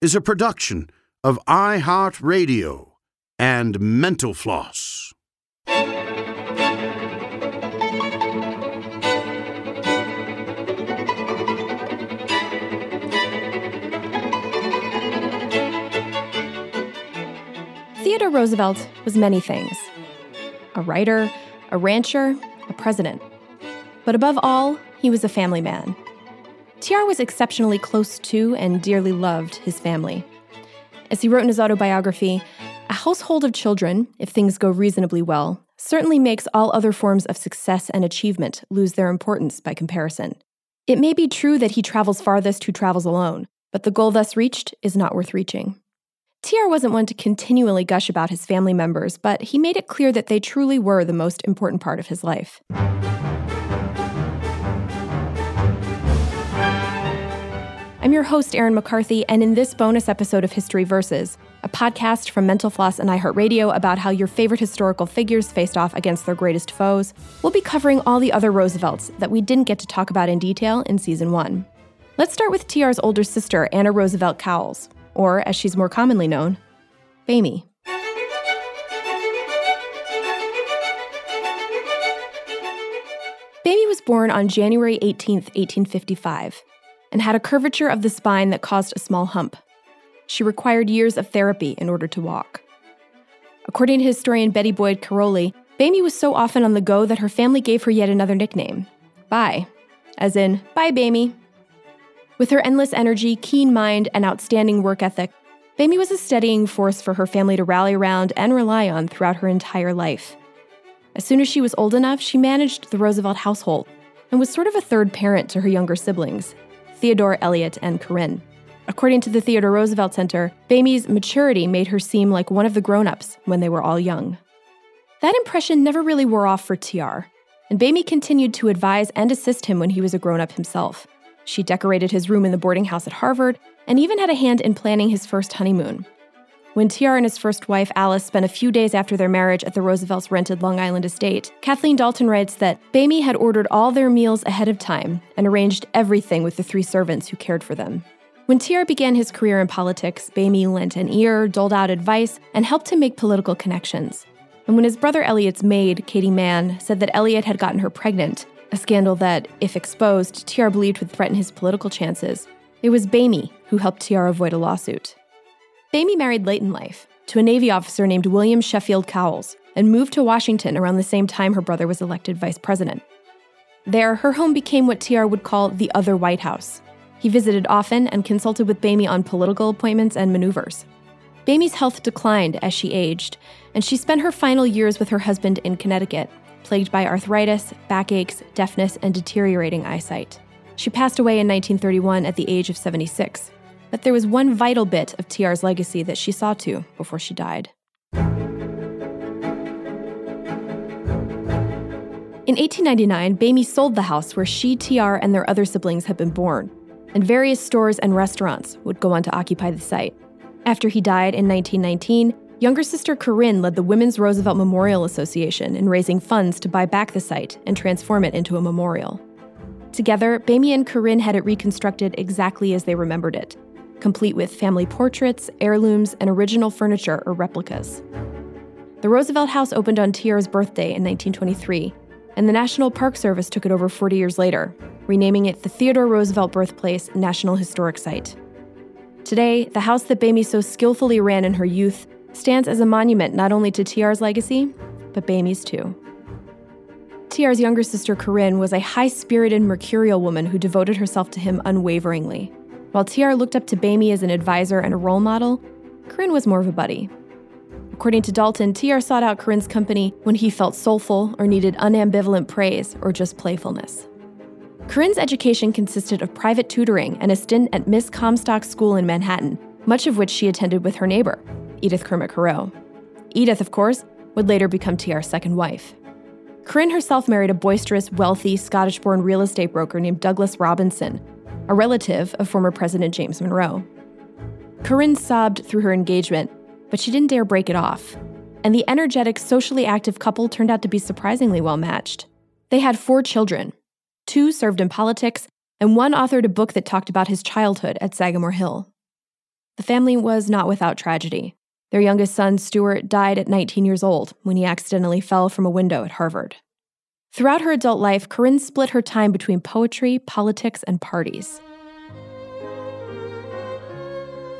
is a production of iHeartRadio and Mental Floss. Theodore Roosevelt was many things a writer, a rancher, a president. But above all, he was a family man. TR was exceptionally close to and dearly loved his family. As he wrote in his autobiography, a household of children, if things go reasonably well, certainly makes all other forms of success and achievement lose their importance by comparison. It may be true that he travels farthest who travels alone, but the goal thus reached is not worth reaching. TR wasn't one to continually gush about his family members, but he made it clear that they truly were the most important part of his life. I'm your host, Erin McCarthy, and in this bonus episode of History Versus, a podcast from Mental Floss and iHeartRadio about how your favorite historical figures faced off against their greatest foes, we'll be covering all the other Roosevelts that we didn't get to talk about in detail in season one. Let's start with TR's older sister, Anna Roosevelt Cowles, or as she's more commonly known, Bamie. Bamie was born on January 18, 1855 and had a curvature of the spine that caused a small hump. She required years of therapy in order to walk. According to historian Betty Boyd Caroli, Bamie was so often on the go that her family gave her yet another nickname, Bye, as in, Bye, Bamie. With her endless energy, keen mind, and outstanding work ethic, Bamie was a steadying force for her family to rally around and rely on throughout her entire life. As soon as she was old enough, she managed the Roosevelt household and was sort of a third parent to her younger siblings, Theodore, Elliott, and Corinne. According to the Theodore Roosevelt Center, Bamie's maturity made her seem like one of the grown ups when they were all young. That impression never really wore off for TR, and Bamie continued to advise and assist him when he was a grown up himself. She decorated his room in the boarding house at Harvard and even had a hand in planning his first honeymoon. When TR and his first wife, Alice, spent a few days after their marriage at the Roosevelts' rented Long Island estate, Kathleen Dalton writes that Bamie had ordered all their meals ahead of time and arranged everything with the three servants who cared for them. When TR began his career in politics, Bamie lent an ear, doled out advice, and helped him make political connections. And when his brother Elliott's maid, Katie Mann, said that Elliott had gotten her pregnant, a scandal that, if exposed, TR believed would threaten his political chances, it was Bamie who helped TR avoid a lawsuit. Bamie married late in life to a Navy officer named William Sheffield Cowles and moved to Washington around the same time her brother was elected vice president. There, her home became what TR would call the other White House. He visited often and consulted with Bamie on political appointments and maneuvers. Bamie's health declined as she aged, and she spent her final years with her husband in Connecticut, plagued by arthritis, backaches, deafness, and deteriorating eyesight. She passed away in 1931 at the age of 76. But there was one vital bit of TR's legacy that she saw to before she died. In In 1899, Bamie sold the house where she, TR, and their other siblings had been born, and various stores and restaurants would go on to occupy the site. After he died in 1919, younger sister Corinne led the Women's Roosevelt Memorial Association in raising funds to buy back the site and transform it into a memorial. Together, Bamie and Corinne had it reconstructed exactly as they remembered it, complete with family portraits, heirlooms, and original furniture or replicas. The Roosevelt House opened on TR's birthday in 1923, and the National Park Service took it over 40 years later, renaming it the Theodore Roosevelt Birthplace National Historic Site. Today, the house that Bamie so skillfully ran in her youth stands as a monument not only to TR's legacy, but Bamie's too. TR's younger sister Corinne was a high spirited, mercurial woman who devoted herself to him unwaveringly. While TR looked up to Bamie as an advisor and a role model, Corinne was more of a buddy. According to Dalton, TR sought out Corinne's company when he felt soulful or needed unambivalent praise or just playfulness. Corinne's education consisted of private tutoring and a stint at Miss Comstock School in Manhattan, much of which she attended with her neighbor, Edith Kermit Carow. Edith, of course, would later become TR's second wife. Corinne herself married a boisterous, wealthy, Scottish born real estate broker named Douglas Robinson, a relative of former President James Monroe. Corinne sobbed through her engagement, but she didn't dare break it off. And the energetic, socially active couple turned out to be surprisingly well matched. They had four children. Two served in politics, and one authored a book that talked about his childhood at Sagamore Hill. The family was not without tragedy. Their youngest son, Stuart, died at 19 years old when he accidentally fell from a window at Harvard. Throughout her adult life, Corinne split her time between poetry, politics, and parties.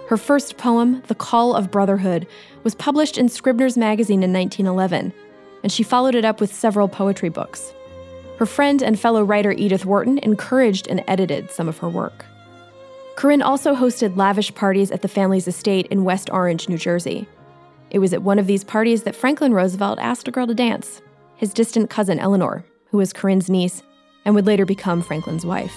Her first poem, The Call of Brotherhood, was published in Scribner's Magazine in 1911, and she followed it up with several poetry books. Her friend and fellow writer Edith Wharton encouraged and edited some of her work. Corinne also hosted lavish parties at the family's estate in West Orange, New Jersey. It was at one of these parties that Franklin Roosevelt asked a girl to dance, his distant cousin Eleanor, who was Corinne's niece and would later become Franklin's wife.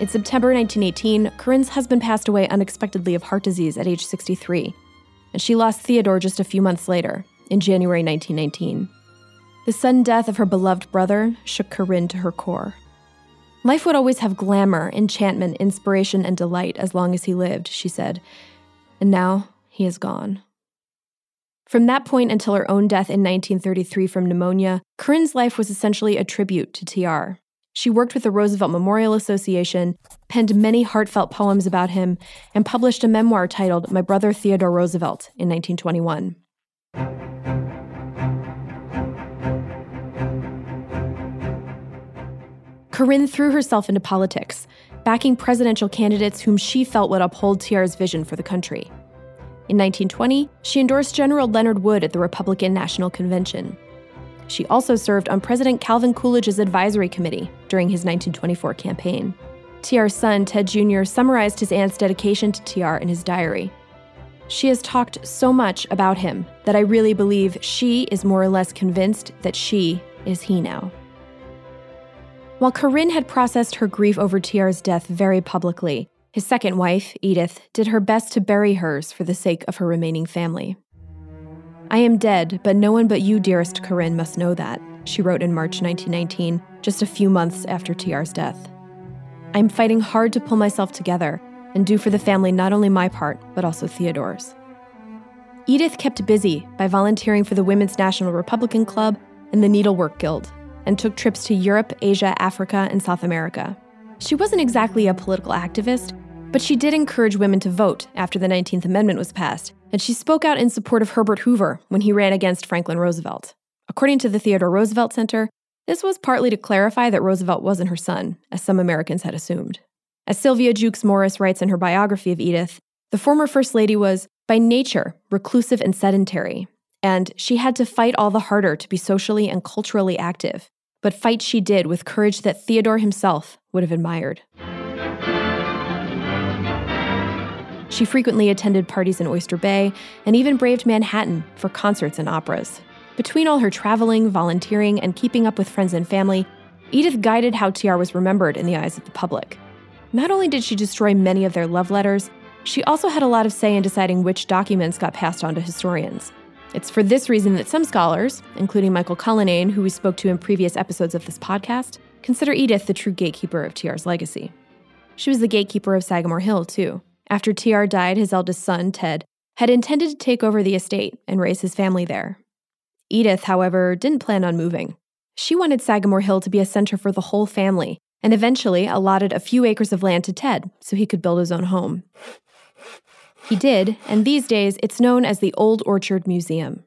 In September 1918, Corinne's husband passed away unexpectedly of heart disease at age 63, and she lost Theodore just a few months later, in January 1919. The sudden death of her beloved brother shook Corinne to her core. Life would always have glamour, enchantment, inspiration, and delight as long as he lived, she said. And now he is gone. From that point until her own death in 1933 from pneumonia, Corinne's life was essentially a tribute to TR. She worked with the Roosevelt Memorial Association, penned many heartfelt poems about him, and published a memoir titled My Brother Theodore Roosevelt in 1921. Corinne threw herself into politics, backing presidential candidates whom she felt would uphold TR's vision for the country. In 1920, she endorsed General Leonard Wood at the Republican National Convention. She also served on President Calvin Coolidge's advisory committee during his 1924 campaign. TR's son, Ted Jr., summarized his aunt's dedication to TR in his diary. She has talked so much about him that I really believe she is more or less convinced that she is he now. While Corinne had processed her grief over TR's death very publicly, his second wife, Edith, did her best to bury hers for the sake of her remaining family. I am dead, but no one but you, dearest Corinne, must know that, she wrote in March 1919, just a few months after TR's death. I'm fighting hard to pull myself together and do for the family not only my part, but also Theodore's. Edith kept busy by volunteering for the Women's National Republican Club and the Needlework Guild, and took trips to Europe, Asia, Africa, and South America. She wasn't exactly a political activist, but she did encourage women to vote after the 19th Amendment was passed, and she spoke out in support of Herbert Hoover when he ran against Franklin Roosevelt. According to the Theodore Roosevelt Center, this was partly to clarify that Roosevelt wasn't her son, as some Americans had assumed. As Sylvia Jukes Morris writes in her biography of Edith, the former First Lady was, by nature, reclusive and sedentary, and she had to fight all the harder to be socially and culturally active. But fight she did with courage that Theodore himself would have admired. She frequently attended parties in Oyster Bay and even braved Manhattan for concerts and operas. Between all her traveling, volunteering, and keeping up with friends and family, Edith guided how TR was remembered in the eyes of the public. Not only did she destroy many of their love letters, she also had a lot of say in deciding which documents got passed on to historians. It's for this reason that some scholars, including Michael Cullinane, who we spoke to in previous episodes of this podcast, consider Edith the true gatekeeper of TR's legacy. She was the gatekeeper of Sagamore Hill, too. After TR died, his eldest son, Ted, had intended to take over the estate and raise his family there. Edith, however, didn't plan on moving. She wanted Sagamore Hill to be a center for the whole family and eventually allotted a few acres of land to Ted so he could build his own home. He did, and these days it's known as the Old Orchard Museum.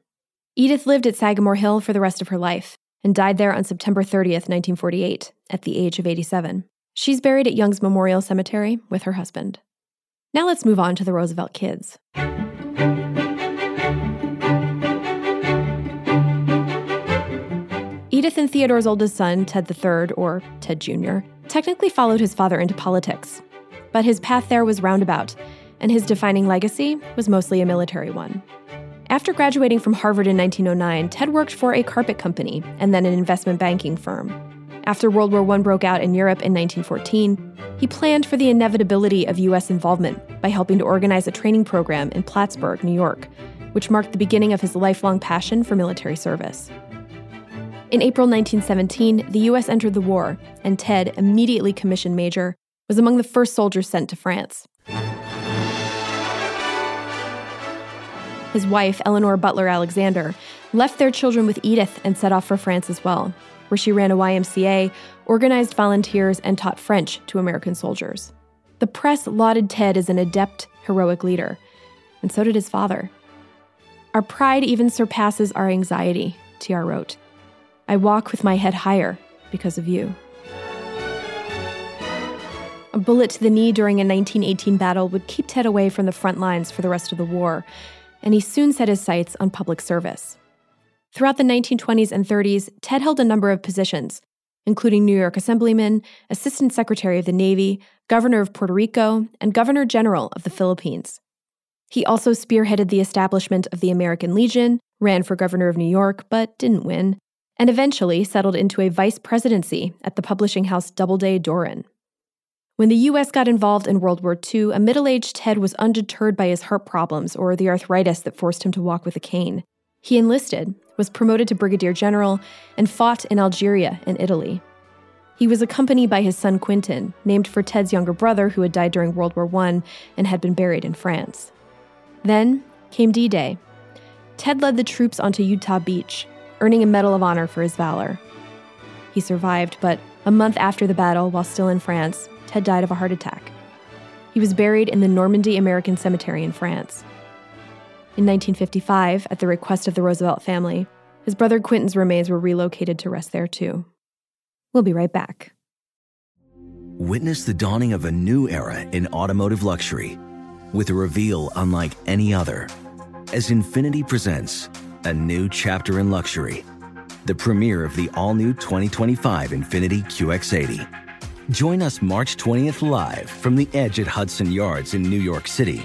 Edith lived at Sagamore Hill for the rest of her life and died there on September 30th, 1948, at the age of 87. She's buried at Young's Memorial Cemetery with her husband. Now let's move on to the Roosevelt kids. Edith and Theodore's oldest son, Ted III, or Ted Jr., technically followed his father into politics. But his path there was roundabout, and his defining legacy was mostly a military one. After graduating from Harvard in 1909, Ted worked for a carpet company and then an investment banking firm. After World War I broke out in Europe in 1914, he planned for the inevitability of U.S. involvement by helping to organize a training program in Plattsburgh, New York, which marked the beginning of his lifelong passion for military service. In April 1917, the U.S. entered the war, and Ted, immediately commissioned major, was among the first soldiers sent to France. His wife, Eleanor Butler Alexander, left their children with Edith and set off for France as well, where she ran a YMCA, organized volunteers, and taught French to American soldiers. The press lauded Ted as an adept, heroic leader, and so did his father. Our pride even surpasses our anxiety, TR wrote. I walk with my head higher because of you. A bullet to the knee during a 1918 battle would keep Ted away from the front lines for the rest of the war, and he soon set his sights on public service. Throughout the 1920s and 30s, Ted held a number of positions, including New York Assemblyman, Assistant Secretary of the Navy, Governor of Puerto Rico, and Governor General of the Philippines. He also spearheaded the establishment of the American Legion, ran for governor of New York, but didn't win, and eventually settled into a vice presidency at the publishing house Doubleday Doran. When the U.S. got involved in World War II, a middle aged Ted was undeterred by his heart problems or the arthritis that forced him to walk with a cane. He enlisted, was promoted to brigadier general, and fought in Algeria and Italy. He was accompanied by his son Quentin, named for Ted's younger brother who had died during World War I and had been buried in France. Then came D Day. Ted led the troops onto Utah Beach, earning a Medal of Honor for his valor. He survived, but a month after the battle, while still in France, Ted died of a heart attack. He was buried in the Normandy American Cemetery in France. In 1955, at the request of the Roosevelt family, his brother Quentin's remains were relocated to rest there too. We'll be right back. Witness the dawning of a new era in automotive luxury with a reveal unlike any other as Infiniti presents a new chapter in luxury, the premiere of the all new 2025 Infiniti QX80. Join us March 20th live from the edge at Hudson Yards in New York City,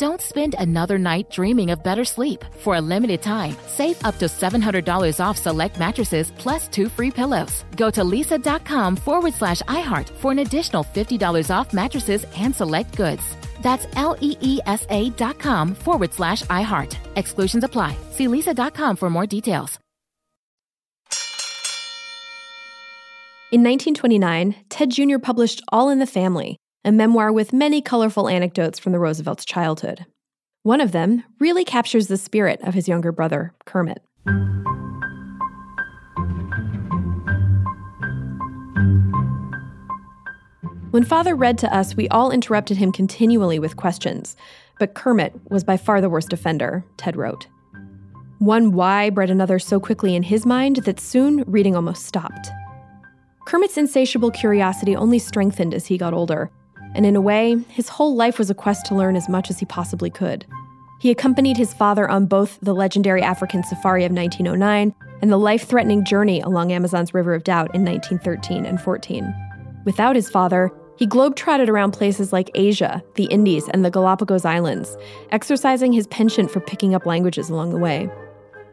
Don't spend another night dreaming of better sleep. For a limited time, save up to $700 off select mattresses plus two free pillows. Go to leesa.com forward slash iHeart for an additional $50 off mattresses and select goods. That's L E E S A dot com forward slash iHeart. Exclusions apply. See leesa.com for more details. In 1929, Ted Jr. published All in the Family, a memoir with many colorful anecdotes from the Roosevelts' childhood. One of them really captures the spirit of his younger brother, Kermit. When father read to us, we all interrupted him continually with questions, but Kermit was by far the worst offender, Ted wrote. One why bred another so quickly in his mind that soon reading almost stopped. Kermit's insatiable curiosity only strengthened as he got older, and in a way, his whole life was a quest to learn as much as he possibly could. He accompanied his father on both the legendary African safari of 1909 and the life threatening journey along Amazon's River of Doubt in 1913 and 14. Without his father, he globetrotted around places like Asia, the Indies, and the Galapagos Islands, exercising his penchant for picking up languages along the way.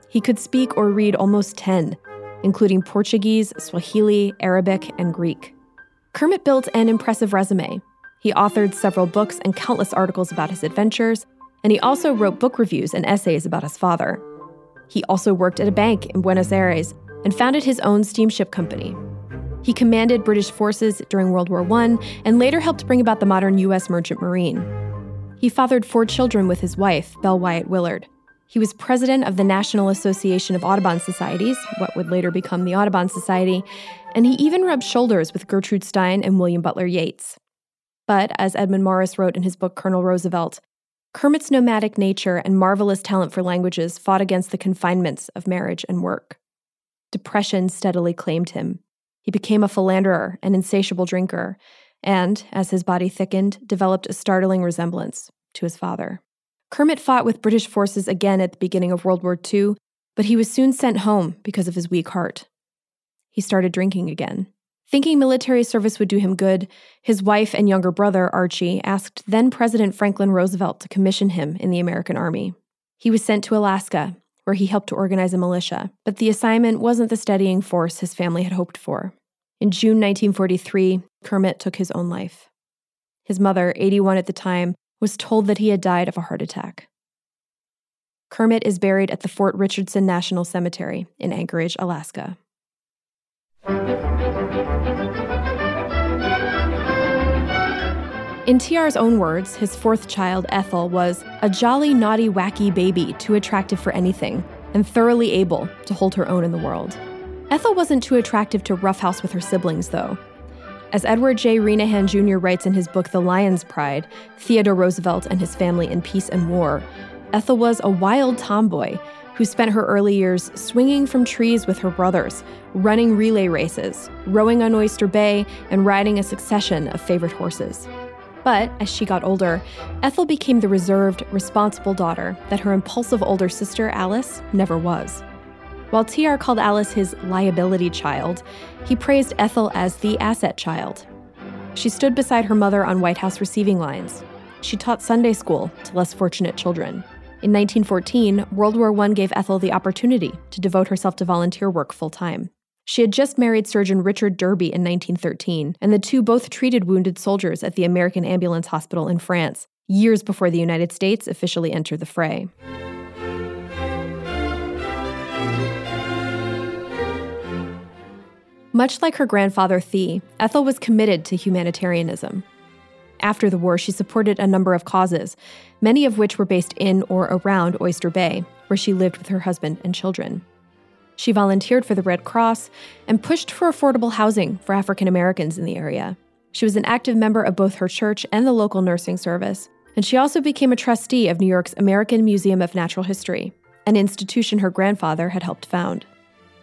He could speak or read almost 10, including Portuguese, Swahili, Arabic, and Greek. Kermit built an impressive resume, he authored several books and countless articles about his adventures, and he also wrote book reviews and essays about his father. He also worked at a bank in Buenos Aires and founded his own steamship company. He commanded British forces during World War I and later helped bring about the modern U.S. Merchant Marine. He fathered four children with his wife, Belle Wyatt Willard. He was president of the National Association of Audubon Societies, what would later become the Audubon Society, and he even rubbed shoulders with Gertrude Stein and William Butler Yeats. But, as Edmund Morris wrote in his book Colonel Roosevelt, Kermit's nomadic nature and marvelous talent for languages fought against the confinements of marriage and work. Depression steadily claimed him. He became a philanderer, an insatiable drinker, and, as his body thickened, developed a startling resemblance to his father. Kermit fought with British forces again at the beginning of World War II, but he was soon sent home because of his weak heart. He started drinking again. Thinking military service would do him good, his wife and younger brother, Archie, asked then President Franklin Roosevelt to commission him in the American Army. He was sent to Alaska, where he helped to organize a militia, but the assignment wasn't the steadying force his family had hoped for. In June 1943, Kermit took his own life. His mother, 81 at the time, was told that he had died of a heart attack. Kermit is buried at the Fort Richardson National Cemetery in Anchorage, Alaska. In TR's own words, his fourth child, Ethel, was a jolly, naughty, wacky baby, too attractive for anything, and thoroughly able to hold her own in the world. Ethel wasn't too attractive to roughhouse with her siblings, though. As Edward J. Renehan Jr. writes in his book The Lion's Pride Theodore Roosevelt and His Family in Peace and War, Ethel was a wild tomboy who spent her early years swinging from trees with her brothers, running relay races, rowing on Oyster Bay, and riding a succession of favorite horses. But as she got older, Ethel became the reserved, responsible daughter that her impulsive older sister, Alice, never was. While TR called Alice his liability child, he praised Ethel as the asset child. She stood beside her mother on White House receiving lines. She taught Sunday school to less fortunate children. In 1914, World War I gave Ethel the opportunity to devote herself to volunteer work full time. She had just married surgeon Richard Derby in 1913, and the two both treated wounded soldiers at the American Ambulance Hospital in France, years before the United States officially entered the fray. Much like her grandfather Thee, Ethel was committed to humanitarianism. After the war, she supported a number of causes, many of which were based in or around Oyster Bay, where she lived with her husband and children. She volunteered for the Red Cross and pushed for affordable housing for African Americans in the area. She was an active member of both her church and the local nursing service, and she also became a trustee of New York's American Museum of Natural History, an institution her grandfather had helped found.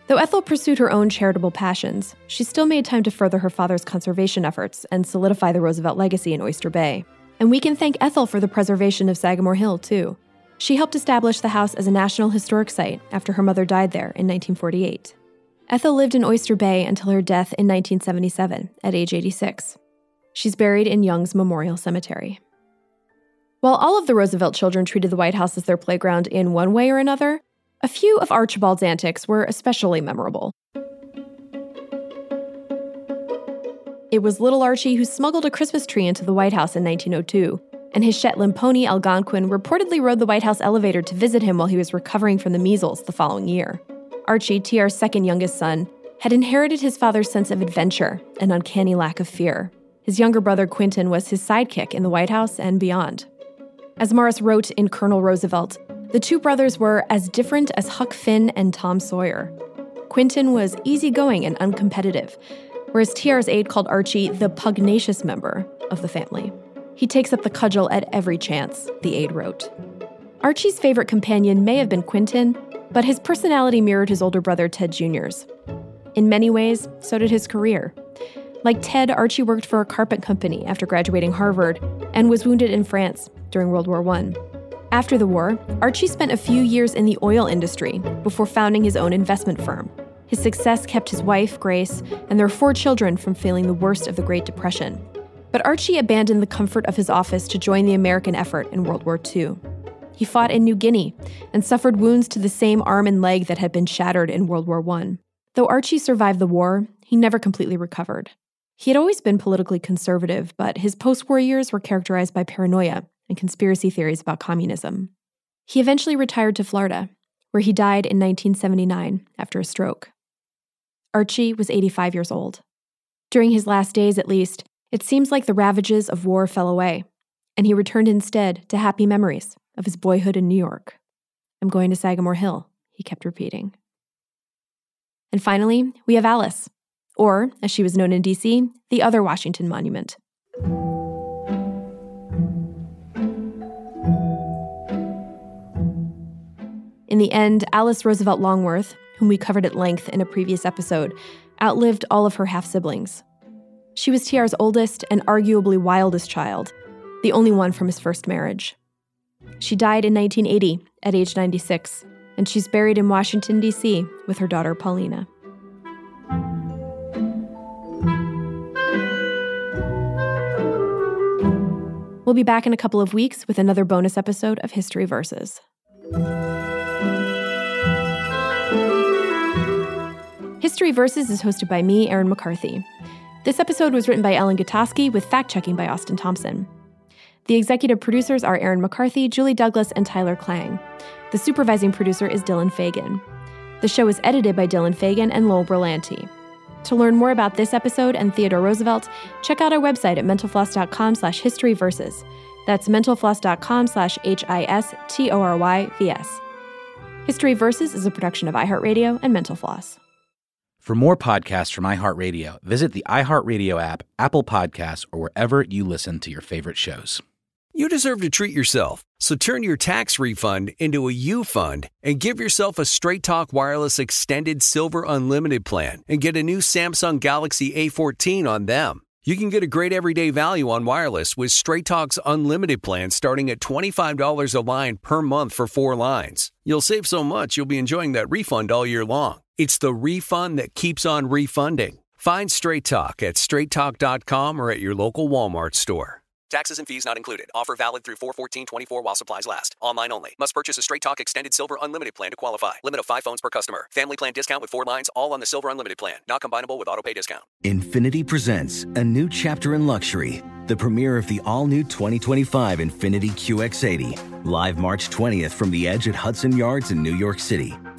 Though Ethel pursued her own charitable passions, she still made time to further her father's conservation efforts and solidify the Roosevelt legacy in Oyster Bay. And we can thank Ethel for the preservation of Sagamore Hill, too. She helped establish the house as a National Historic Site after her mother died there in 1948. Ethel lived in Oyster Bay until her death in 1977 at age 86. She's buried in Young's Memorial Cemetery. While all of the Roosevelt children treated the White House as their playground in one way or another, a few of Archibald's antics were especially memorable. It was little Archie who smuggled a Christmas tree into the White House in 1902, and his Shetland pony Algonquin reportedly rode the White House elevator to visit him while he was recovering from the measles the following year. Archie, TR's second youngest son, had inherited his father's sense of adventure and uncanny lack of fear. His younger brother Quentin was his sidekick in the White House and beyond. As Morris wrote in Colonel Roosevelt, the two brothers were as different as Huck Finn and Tom Sawyer. Quentin was easygoing and uncompetitive, whereas TR's aide called Archie the pugnacious member of the family. He takes up the cudgel at every chance, the aide wrote. Archie's favorite companion may have been Quentin, but his personality mirrored his older brother Ted Jr.'s. In many ways, so did his career. Like Ted, Archie worked for a carpet company after graduating Harvard and was wounded in France during World War I. After the war, Archie spent a few years in the oil industry before founding his own investment firm. His success kept his wife, Grace, and their four children from feeling the worst of the Great Depression. But Archie abandoned the comfort of his office to join the American effort in World War II. He fought in New Guinea and suffered wounds to the same arm and leg that had been shattered in World War I. Though Archie survived the war, he never completely recovered. He had always been politically conservative, but his post war years were characterized by paranoia and conspiracy theories about communism. He eventually retired to Florida, where he died in 1979 after a stroke. Archie was 85 years old. During his last days, at least, it seems like the ravages of war fell away, and he returned instead to happy memories of his boyhood in New York. I'm going to Sagamore Hill, he kept repeating. And finally, we have Alice, or, as she was known in DC, the other Washington Monument. In the end, Alice Roosevelt Longworth, whom we covered at length in a previous episode, outlived all of her half siblings. She was TR's oldest and arguably wildest child, the only one from his first marriage. She died in 1980 at age 96, and she's buried in Washington, D.C. with her daughter Paulina. We'll be back in a couple of weeks with another bonus episode of History Versus. History Versus is hosted by me, Erin McCarthy. This episode was written by Ellen Gutowski with fact checking by Austin Thompson. The executive producers are Erin McCarthy, Julie Douglas, and Tyler Klang. The supervising producer is Dylan Fagan. The show is edited by Dylan Fagan and Lowell Berlanti. To learn more about this episode and Theodore Roosevelt, check out our website at mentalfloss.com slash historyverses. That's mentalfloss.com slash H-I-S-T-O-R-Y-V-S. History Versus is a production of iHeartRadio and Mental Floss. For more podcasts from iHeartRadio, visit the iHeartRadio app, Apple Podcasts, or wherever you listen to your favorite shows. You deserve to treat yourself, so turn your tax refund into a U fund and give yourself a Straight Talk Wireless Extended Silver Unlimited plan and get a new Samsung Galaxy A14 on them. You can get a great everyday value on wireless with Straight Talk's unlimited plan starting at $25 a line per month for four lines. You'll save so much you'll be enjoying that refund all year long. It's the refund that keeps on refunding. Find Straight Talk at straighttalk.com or at your local Walmart store. Taxes and fees not included. Offer valid through 41424 while supplies last. Online only. Must purchase a Straight Talk Extended Silver Unlimited plan to qualify. Limit of 5 phones per customer. Family plan discount with 4 lines all on the Silver Unlimited plan. Not combinable with auto pay discount. Infiniti presents a new chapter in luxury, the premiere of the all new 2025 Infiniti QX80, live March 20th from the edge at Hudson Yards in New York City